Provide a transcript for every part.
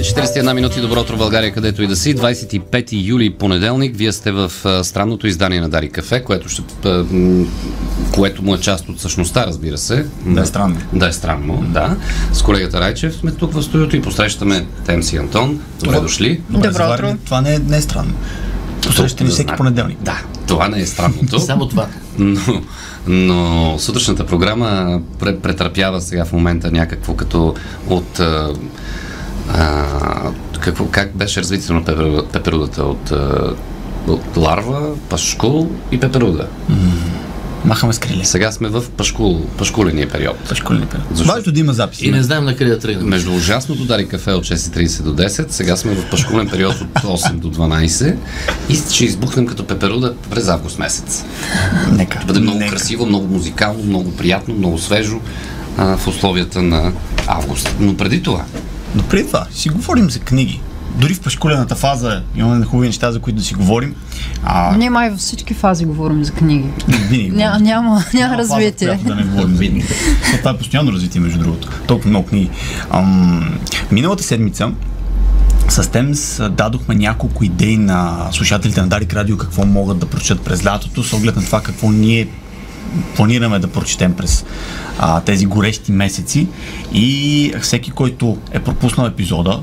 Осем и 41 минути, добро утро България, където и да си. 25 юли, понеделник, вие сте в а, странното издание на Дари Кафе, което, ще, което му е част от същността, разбира се. Да е странно. Да е странно, да. С колегата Райчев сме тук в студиото и посрещаме Темси Антон. Добре Това- дошли. Добре, Добро утро. Това не е, не е странно. Посрещате ни всеки понеделник. Да, това не е странното. Само това. Но, но сутрешната програма пре- претърпява сега в момента някакво като от... А, какво, как беше развитието на пепер, пеперудата? От, от ларва, пашкул и пеперуда. Махаме с криле. Сега сме в пашкул, пашкуления период. Пашкулни пера. Защо? Важно да има записи. И не знаем на къде да тръгнем. Между ужасното Дари кафе от 6.30 до 10, сега сме в пашкулен период от 8 до 12 и ще избухнем като пеперуда през август месец. Нека. Ще бъде много Нека. красиво, много музикално, много приятно, много свежо а, в условията на август. Но преди това, Но преди това, си говорим за книги. Дори в пашкулената фаза имаме хубави неща, за които да си говорим. А, Ние май във всички фази говорим за книги. винаги. Ня, няма, няма фаза, развитие. която Да не говорим за книги. Защото Това е постоянно развитие, между другото. Толкова много книги. Ам, миналата седмица с Темс дадохме няколко идеи на слушателите на Дарик Радио какво могат да прочитат през лятото, с оглед на това какво ние планираме да прочетем през а, тези горещи месеци и всеки, който е пропуснал епизода,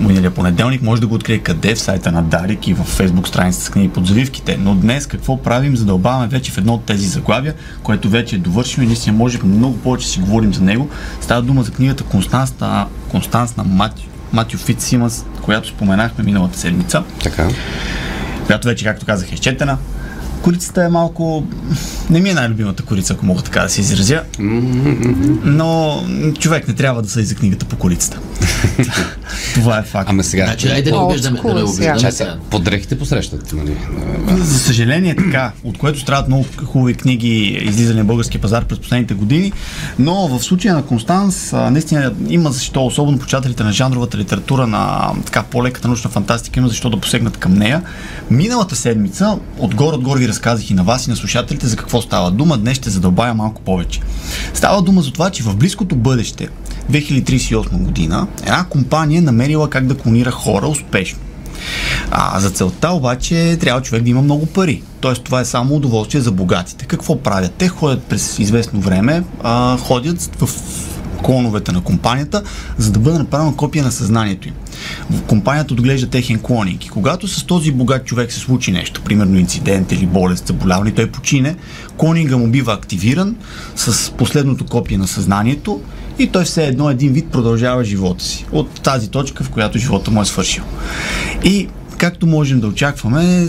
миналия понеделник, може да го открие къде, в сайта на Дарик и в фейсбук страницата с книги под завивките. Но днес какво правим? Задълбаваме вече в едно от тези заглавия, което вече е довършено и наистина може много повече си говорим за него. Става дума за книгата Констанс на, Констанс на Матю, Матю Фитсимас, която споменахме миналата седмица така, която вече, както казах, е изчетена. Корицата е малко... Не ми е най-любимата корица, ако мога така да се изразя. Но човек не трябва да съди за книгата по корицата. Това е факт. ами сега, Значи, айде да не обиждаме. Да не обиждаме чай сега. сега, подрехите посрещат, нали? За съжаление така, от което страдат много хубави книги, излизани на българския пазар през последните години, но в случая на Констанс наистина има защо, особено почитателите на жанровата литература, на така по-леката научна фантастика, има защо да посегнат към нея. Миналата седмица, отгоре отгоре ви разказах и на вас и на слушателите за какво става дума, днес ще задълбая малко повече. Става дума за това, че в близкото бъдеще, 2038 година, една компания е намерила как да клонира хора успешно. А за целта обаче трябва човек да има много пари. Тоест това е само удоволствие за богатите. Какво правят? Те ходят през известно време, а, ходят в клоновете на компанията, за да бъде направено копия на съзнанието им. Компанията отглежда техен клонинг и когато с този богат човек се случи нещо, примерно инцидент или болест, заболяване, той почине, клонинга му бива активиран с последното копие на съзнанието и той все едно един вид продължава живота си от тази точка, в която живота му е свършил. И както можем да очакваме,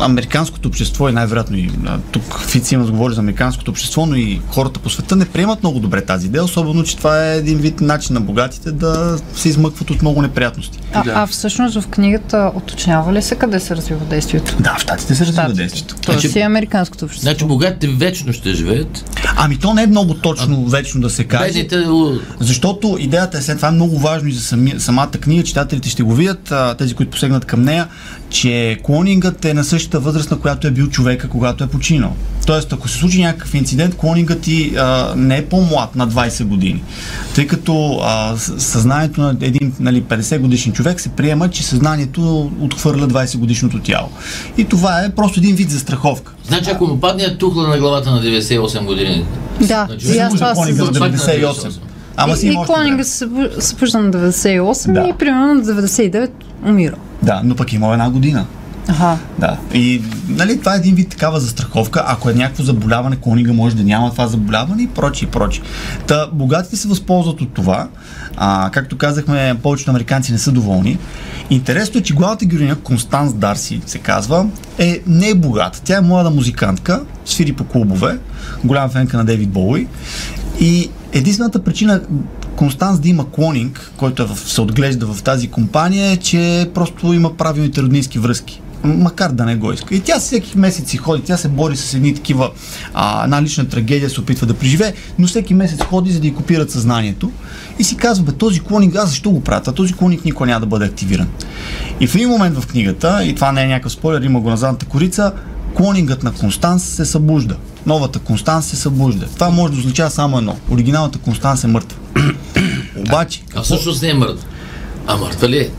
американското общество и най-вероятно и а, тук Фици има говори за американското общество, но и хората по света не приемат много добре тази идея, особено, че това е един вид начин на богатите да се измъкват от много неприятности. А, а всъщност в книгата уточнява ли се къде се развива действието? Да, в щатите се развива Щатите. действието. Тоест Значи- и американското общество. Значи богатите вечно ще живеят. Ами то не е много точно вечно да се каже. Бедните у- Защото идеята е след това е много важно и за сами, самата книга, читателите ще го видят, а, тези, които посегнат към нея, че клонингът е на същата възраст, на която е бил човека, когато е починал. Тоест, ако се случи някакъв инцидент, клонингът ти а, не е по-млад на 20 години. Тъй като а, съзнанието на един нали, 50 годишен човек се приема, че съзнанието отхвърля 20 годишното тяло. И това е просто един вид застраховка. Значи, ако му падне тухла на главата на 98 години. Да, Значи, и аз Може това се за случва. 98. Ама си и, има и време. се събу- събужда на 98 Да. и примерно на 99 умира. Да, но пък има една година. Аха. Да. И нали, това е един вид такава застраховка. Ако е някакво заболяване, клонинга може да няма това заболяване и прочие, и прочие. Та, богатите се възползват от това. А, както казахме, повечето американци не са доволни. Интересно е, че главната героиня, Констанс Дарси се казва, е, не е богата. Тя е млада музикантка, свири по клубове, голяма фенка на Дейвид Боуи. И единствената причина Констанс да има клонинг, който е в, се отглежда в тази компания, е, че просто има правилните роднински връзки. макар да не го иска. И тя всеки месец си ходи, тя се бори с едни такива, а, една лична трагедия, се опитва да преживее, но всеки месец ходи, за да й копират съзнанието. И си казва, бе, този клоник, аз защо го правя? Този клоник никога няма да бъде активиран. И в един момент в книгата, и това не е някакъв спойлер, има го на задната корица, клонингът на Констанс се събужда. Новата Констанс се събужда. Това може да означава само едно. Оригиналната Констанс е мъртва. Обаче, А всъщност не е мъртв. А мъртва ли е?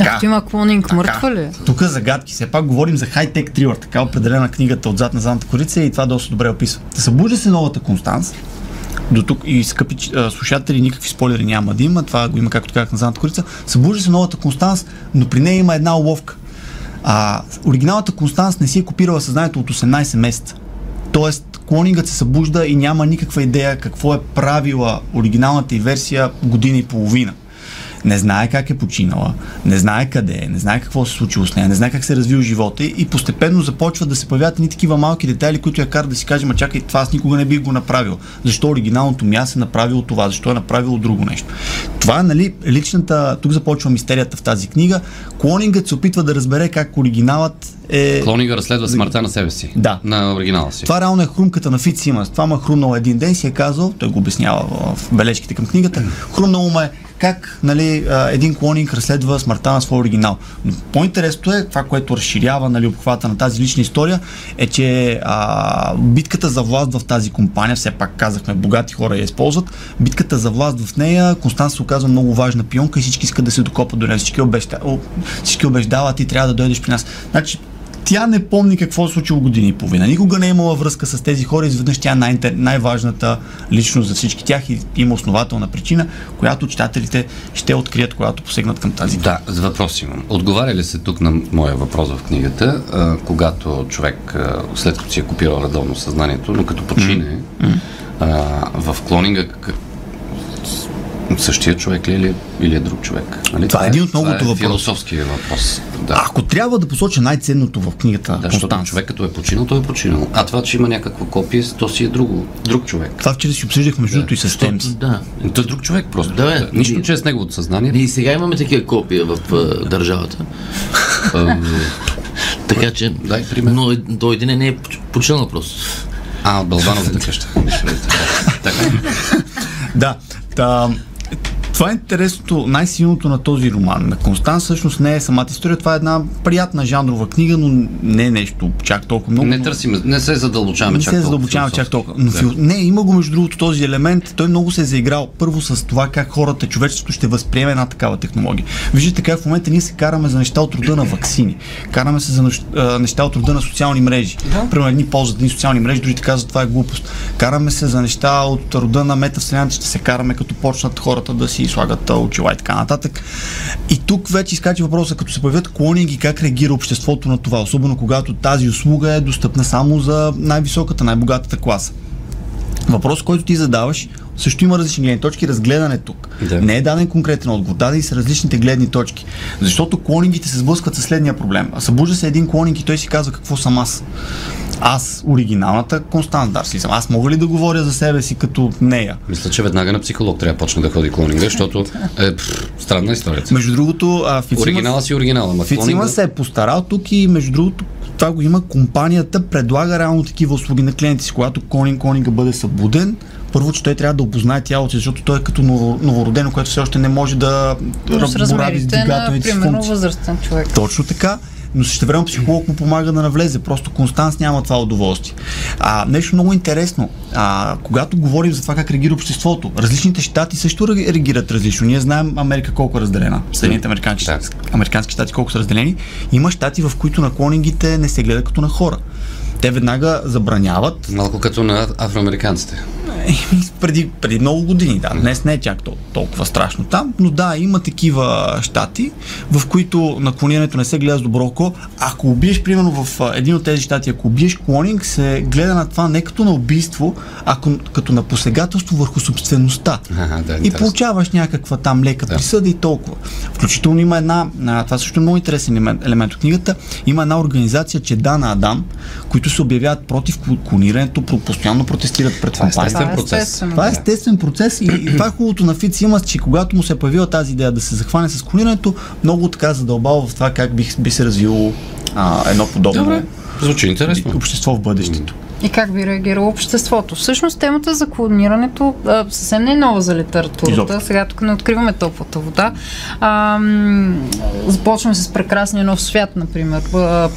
Ако има клонинг, мъртва ли? е? Тук загадки. Все пак говорим за хай-тек трилър. Така определена книгата отзад на задната корица и това доста добре описва. Да събужда се новата Констанс. До тук и скъпи а, слушатели, никакви спойлери няма да има. Това го има, както казах, на задната корица. Събужда се новата Констанс, но при нея има една уловка. А, оригиналната Констанс не си е копирала съзнанието от 18 месеца. Тоест, клонингът се събужда и няма никаква идея какво е правила оригиналната и версия година и половина. Не знае как е починала, не знае къде е, не знае какво се случило с нея, не знае как се е развил живота и постепенно започват да се появяват ни такива малки детайли, които я карат да си каже, ма чакай, това аз никога не бих го направил. Защо оригиналното ми аз е направило това, защо е направило друго нещо. Това е, нали, личната, тук започва мистерията в тази книга. Клонингът се опитва да разбере как оригиналът е... Клонига разследва смъртта на себе си. Да. На оригинала си. Това реално е хрумката на Фит Симънс. Това ма хрумнало един ден, си е казал, той го обяснява в бележките към книгата, хрумнало ме как нали, един клонинг разследва смъртта на своя оригинал. Но по-интересното е, това, което разширява нали, обхвата на тази лична история, е, че а, битката за власт в тази компания, все пак казахме, богати хора я използват, битката за власт в нея, Констант се оказва много важна пионка и всички искат да се докопат до нея. Всички, обеща, о, всички убеждават, ти трябва да дойдеш при нас. Значи, тя не помни какво се случило години и половина. Никога не е имала връзка с тези хора. Изведнъж тя е най- най-важната личност за всички тях и има основателна причина, която читателите ще открият, когато посегнат към тази. Да, въпрос имам. Отговаря ли се тук на моя въпрос в книгата, а, когато човек, а, след като си е копирал редовно съзнанието, но като почине, а, в клонинга как, същия човек ли е или, или е друг човек? Нали? Това е един от многото това е въпроси. философския въпрос. Да. Ако трябва да посоча най-ценното в книгата, Да, защото човек като е починал, той е починал. А това, че има някакво копие, то си е друго, друг човек. това вчера си обсъждахме между другото и с Темс. Да. Той е друг човек просто. Да, бе. Нищо, Ние- че е с неговото съзнание. Ние и сега имаме такива копия в а, държавата. Така че. Дай пример. Но е- той един не е поч- починал просто. А, от Бълбановата къща. така. Да. Та, това е интересното, най-силното на този роман. На Констанс всъщност не е самата история, това е една приятна жанрова книга, но не е нещо чак толкова много. Не търсим, не се задълбочаваме не чак се задълбочаваме чак толкова. Но Да. фил... Не, има го между другото този елемент. Той много се е заиграл първо с това как хората, човечеството ще възприеме една такава технология. Виждате как в момента ние се караме за неща от рода на вакцини. Караме се за неща от рода на социални мрежи. Примерно едни ползват едни социални мрежи, другите казват това е глупост. Караме се за неща от рода на метавселената, ще се караме като почнат хората да си слагат очила и така нататък. И тук вече изкачи въпроса, като се появят клонинги, как реагира обществото на това, особено когато тази услуга е достъпна само за най-високата, най-богатата класа. Въпрос, който ти задаваш, също има различни гледни точки. Разгледан е тук. Да. Не е даден конкретен отговор. Дадени са различните гледни точки. Защото клонингите се сблъскват със следния проблем. А събужда се един клонинг и той си казва какво съм аз. Аз, оригиналната Констанс Дарси съм. Аз мога ли да говоря за себе си като нея? Мисля, че веднага на психолог трябва да почне да ходи клонинга, защото е пф, странна историята. Между другото, а, Фицимас, Оригинала си оригинала, ама Фицимас клонинга... се е постарал тук и между другото това го има. Компанията предлага реално такива услуги на клиенти си. Когато клонинг, клонинга бъде събуден, първо, че той трябва да опознае тялото си, защото той е като ново- новородено, което все още не може да Но с двигателните си примерно, функции. възрастен човек. Точно така. Но същевременно психолог му помага да навлезе. Просто Констанс няма това удоволствие. А, нещо много интересно. А, когато говорим за това как реагира обществото, различните щати също ре- реагират различно. Ние знаем Америка колко е разделена. Съединените американски, Да. американски щати колко са разделени. Има щати, в които на клонингите не се гледа като на хора. Те веднага забраняват Малко като на афроамериканците. Преди, преди много години, да. Днес не е чак тол- толкова страшно там, но да, има такива щати, в които наклонирането не се гледа с добро око. Ако убиеш, примерно в един от тези щати, ако убиеш клонинг, се гледа на това не като на убийство, а като на посегателство върху собствеността. Ага, да, и получаваш някаква там лека Да. присъда и толкова. Включително има една, това също е много интересен елемент, от книгата, има една организация, че Дана Адам, които се обявяват против клонирането, постоянно протестират пред е компании. Естествен Това е процес. естествено. Това е да. естествен процес и, и това е хубавото на Фиц има, че когато му се е появила тази идея да се захване с клонирането, много така задълбава в това как би, би се развило а, едно подобно Добре. Звучи интересно. общество в бъдещето. И как би реагирало обществото? Всъщност темата за клонирането а, съвсем не е нова за литературата. Изобщо. Сега тук не откриваме топлата вода. А, започваме с прекрасния нов свят, например. А,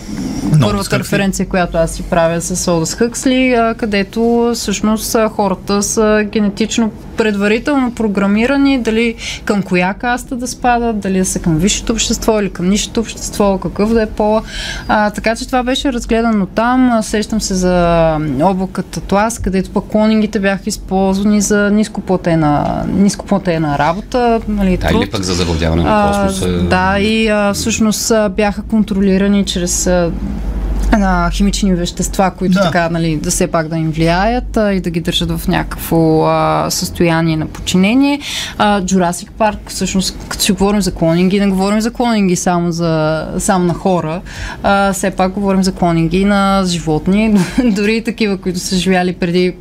първата референция, която аз си правя с Олдъс Хъксли, а, където всъщност хората са генетично предварително програмирани дали към коя каста да спадат, дали да са към висшето общество или към нишето общество, какъв да е пола. А, така че това беше разгледано там. Сещам се за облакът Атлас, където пък клонингите бяха използвани за нископлатена, нископлатена работа. Нали, труд. или пък за завладяване на А, космоса. да, и а, всъщност а, бяха контролирани чрез а, на химични вещества, които Да. така, нали, да все пак да им влияят а, и да ги държат в някакво а, състояние на подчинение. А, Jurassic Park, всъщност, като си говорим за клонинги, не говорим за клонинги само, за, само на хора, а, все пак говорим за клонинги на животни, дори и такива, които са живяли преди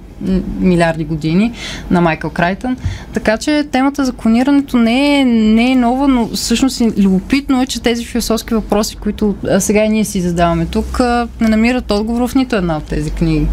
милиарди години на Майкъл Крайтън. Така че темата за клонирането не е, не е нова, но всъщност любопитно е, че тези философски въпроси, които сега и ние си задаваме тук, не намират отговор в нито една от тези книги.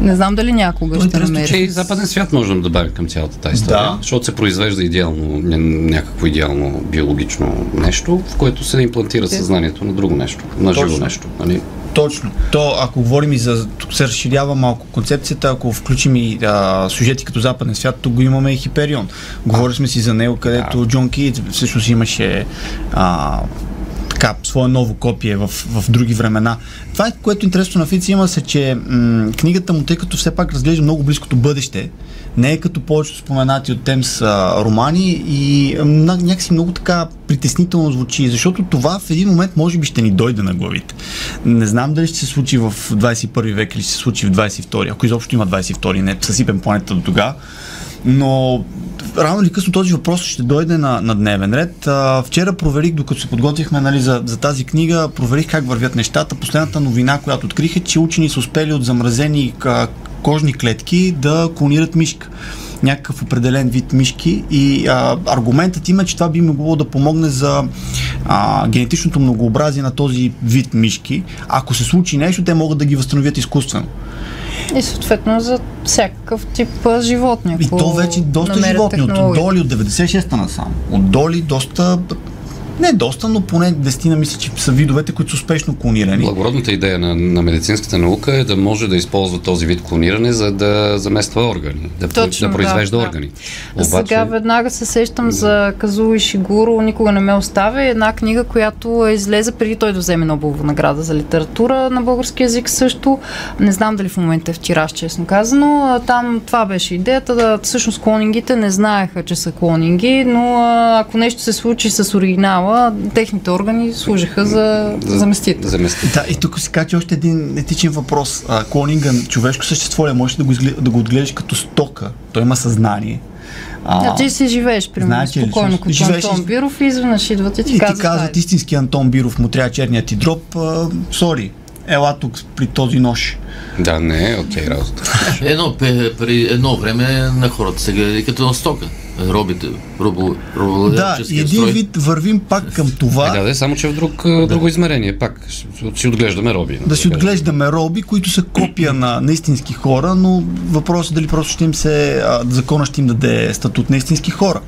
Не знам дали някога То е ще интересно, намери. Че и западен свят можем да добавим към цялата тази история. Да. Защото се произвежда идеално, ня- някакво идеално биологично нещо, в което се имплантира съзнанието на друго нещо, на живо нещо. Нали? Точно. То, ако говорим и за... Тук се разширява малко концепцията, ако включим и а, сюжети като Западен свят, тук го имаме и Хиперион. Говорили сме си за него, където Да. Джон Кит всъщност имаше а, така, свое ново копие в, в други времена. Това, е, което е интересно на Фици има се, че м- книгата му, тъй като все пак разглежда много близкото бъдеще, не е като повечето споменати от Темс а, романи и на- някакси много така притеснително звучи, защото това в един момент може би ще ни дойде на главите. Не знам дали ще се случи в 21 век или ще се случи в 22, ако изобщо има 22, не съсипем планета до тогава. Но рано или късно този въпрос ще дойде на, на дневен ред. А, вчера проверих, докато се подготвихме нали, за, за тази книга, проверих как вървят нещата. Последната новина, която открих е, че учени са успели от замразени а, кожни клетки да клонират мишка някакъв определен вид мишки и а, аргументът им е, че това би могло да помогне за а, генетичното многообразие на този вид мишки. Ако се случи нещо, те могат да ги възстановят изкуствено. И съответно за всякакъв тип животни. И то вече доста животни, от доли от 96-та насам. От доли доста, не доста, но поне 10 на мисля, че са видовете, които са успешно клонирани. Благородната идея на, на медицинската наука е да може да използва този вид клониране, за да замества органи, да, Точно, да произвежда да, органи. Сега веднага се сещам за Казуо Шигуро, никога не ме оставя. Една книга, която е излезе преди той да вземе Нобелова награда за литература на български язик също. Не знам дали в момента е в тираж, честно казано. Там това беше идеята. Да, всъщност клонингите не знаеха, че са клонинги, но ако нещо се случи с оригинала, техните органи служиха за заместител. заместител. Да, и тук се качи още един етичен въпрос. А, клонинга, човешко същество ли е? можеш да го, изглед, да го отгледаш като стока? Той има съзнание. А, А, ти си живееш, примерно, знаете спокойно, като живееш Антон Биров и изведнъж идват и ти и ти казват, истински Антон Биров му трябва черният ти дроп. А, сори, ела тук при този нож. Да, не е окей работа. Едно, при едно време на хората се гледа като на стока. Робите, робо, робо, Да, един вид вървим пак към това. Е, да, да, само че в друг, а, друго измерение. Пак си отглеждаме роби. да си отглеждаме роби, които са копия на, на истински хора, но въпросът е дали просто ще им се, а, закона ще им даде статут на истински хора.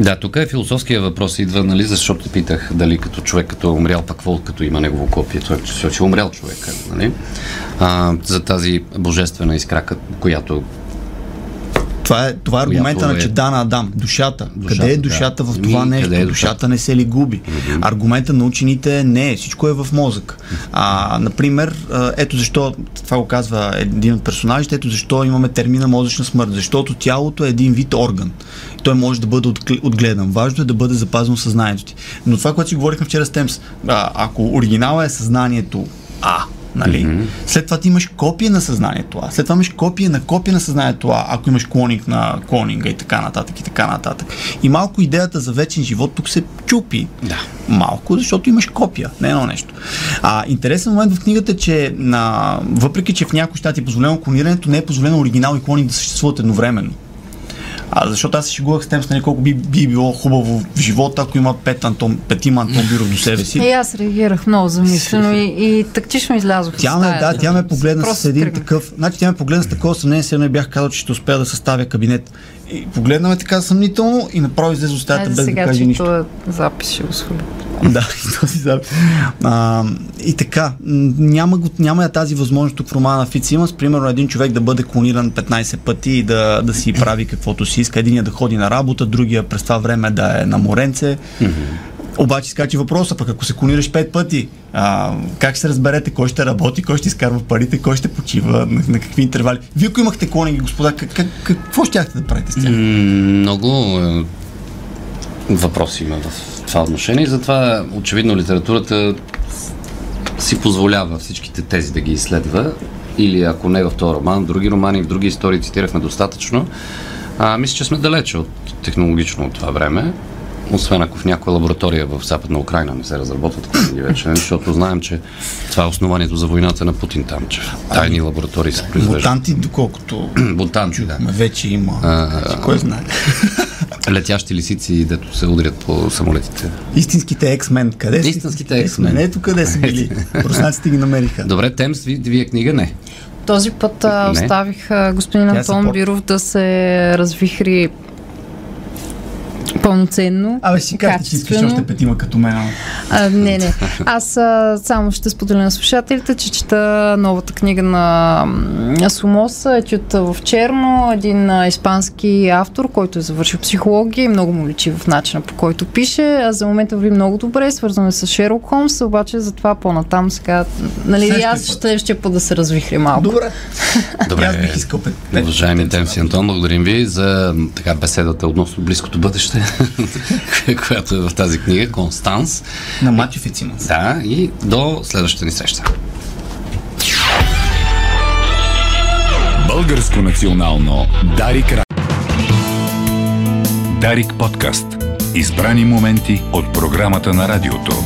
Да, тук е философския въпрос идва, нали, защото питах дали като човек като е умрял, пък какво като има негово копие, той че, че е умрял човека, нали? А, за тази божествена искра, която Това е, това е аргумента на е- Чедана Адам. Душата. Душата, къде е да. душата в Ами, това нещо? къде е душата? душата? не се ли губи? Аргумента на учените е не, всичко е в мозък. А, например, ето защо, това го казва един от персонажите, ето защо имаме термина мозъчна смърт. Защото тялото е един вид орган. Той може да бъде отгле- отгледан. Важно е да бъде запазено съзнанието ти. Но това, което си говорихме вчера с Темс, а, ако оригинала е съзнанието А, Нали? Mm-hmm. След това ти имаш копия на съзнанието това. След това имаш копия на копия на съзнанието това, ако имаш клонинг на клонинга и така нататък и така нататък. И малко идеята за вечен живот тук се чупи. Да. Малко, защото имаш копия, не едно нещо. А, интересен момент в книгата е, че на, въпреки, че в някои щати е позволено клонирането, не е позволено оригинал и клонинг да съществуват едновременно. А, защото аз се шегувах с темата, нали, колко би, би било хубаво в живота, ако има пет Антон, петима Антон Биров до себе си. И аз реагирах много замислено и, и тактично излязох. Тя ме, да, тя ме погледна Просто с един тръгнах. такъв. Значи тя ме погледна с такова съмнение, сега не бях казал, че ще успея да съставя кабинет. И погледна ме така съмнително и направо излезе от стаята без да сега, каже че нищо. този запис ще го сваля. Да, и този запис. А, и така, няма, го- няма тази възможност тук в романа Фицимас, примерно един човек да бъде клониран 15 пъти и да, да си прави каквото си иска. Единия да ходи на работа, другия през това време да е на моренце. Обаче скачи въпроса, пък ако се клонираш 5 пъти, а, как ще разберете кой ще работи, кой ще изкарва парите, кой ще почива, на, на какви интервали. Вие ако имахте клонинги, господа, как, как, какво щяхте да правите с тях? Много въпроси има в това отношение затова очевидно литературата си позволява всичките тези да ги изследва или ако не в този роман, в други романи, в други истории цитирахме достатъчно. А, мисля, че сме далече от технологично от това време, освен ако в някоя лаборатория в Западна Украина не се разработват книги вече, защото знаем, че това е основанието за войната на Путин там, че тайни лаборатории се произвеждат. Мутанти, доколкото Бутанти, да. вече има. А, Значи, кой знае? Летящи лисици, дето се удрят по самолетите. Истинските ексмен. Къде са? Истинските X-Men. Ето къде са били. Руснаците ги намериха. Добре, Темс, ви, вие книга не. Този път а, Не. оставих господин е Антон. Биров да се развихри пълноценно. Абе, си кажете, че искаш още петима като мен. А, не, не. Аз а, само ще споделя на слушателите, че чета новата книга на Сумоса, Етюд в черно, един а, испански автор, който е завършил психология и много му личи в начина по който пише. А за момента върви много добре, свързано е с Шерлок Холмс, обаче за това по-натам сега, нали, и Следващия аз път. ще следващия път да се развихри малко. Добре. Добре. Аз бих искал пет. Уважаеми Темс и Антон, благодарим ви за така беседата относно близкото бъдеще, която е в тази книга, Констанс. На Матюф и Циманс. Да, и до следващата ни среща. Българско национално Дарик Ра- Дарик подкаст. Избрани моменти от програмата на радиото.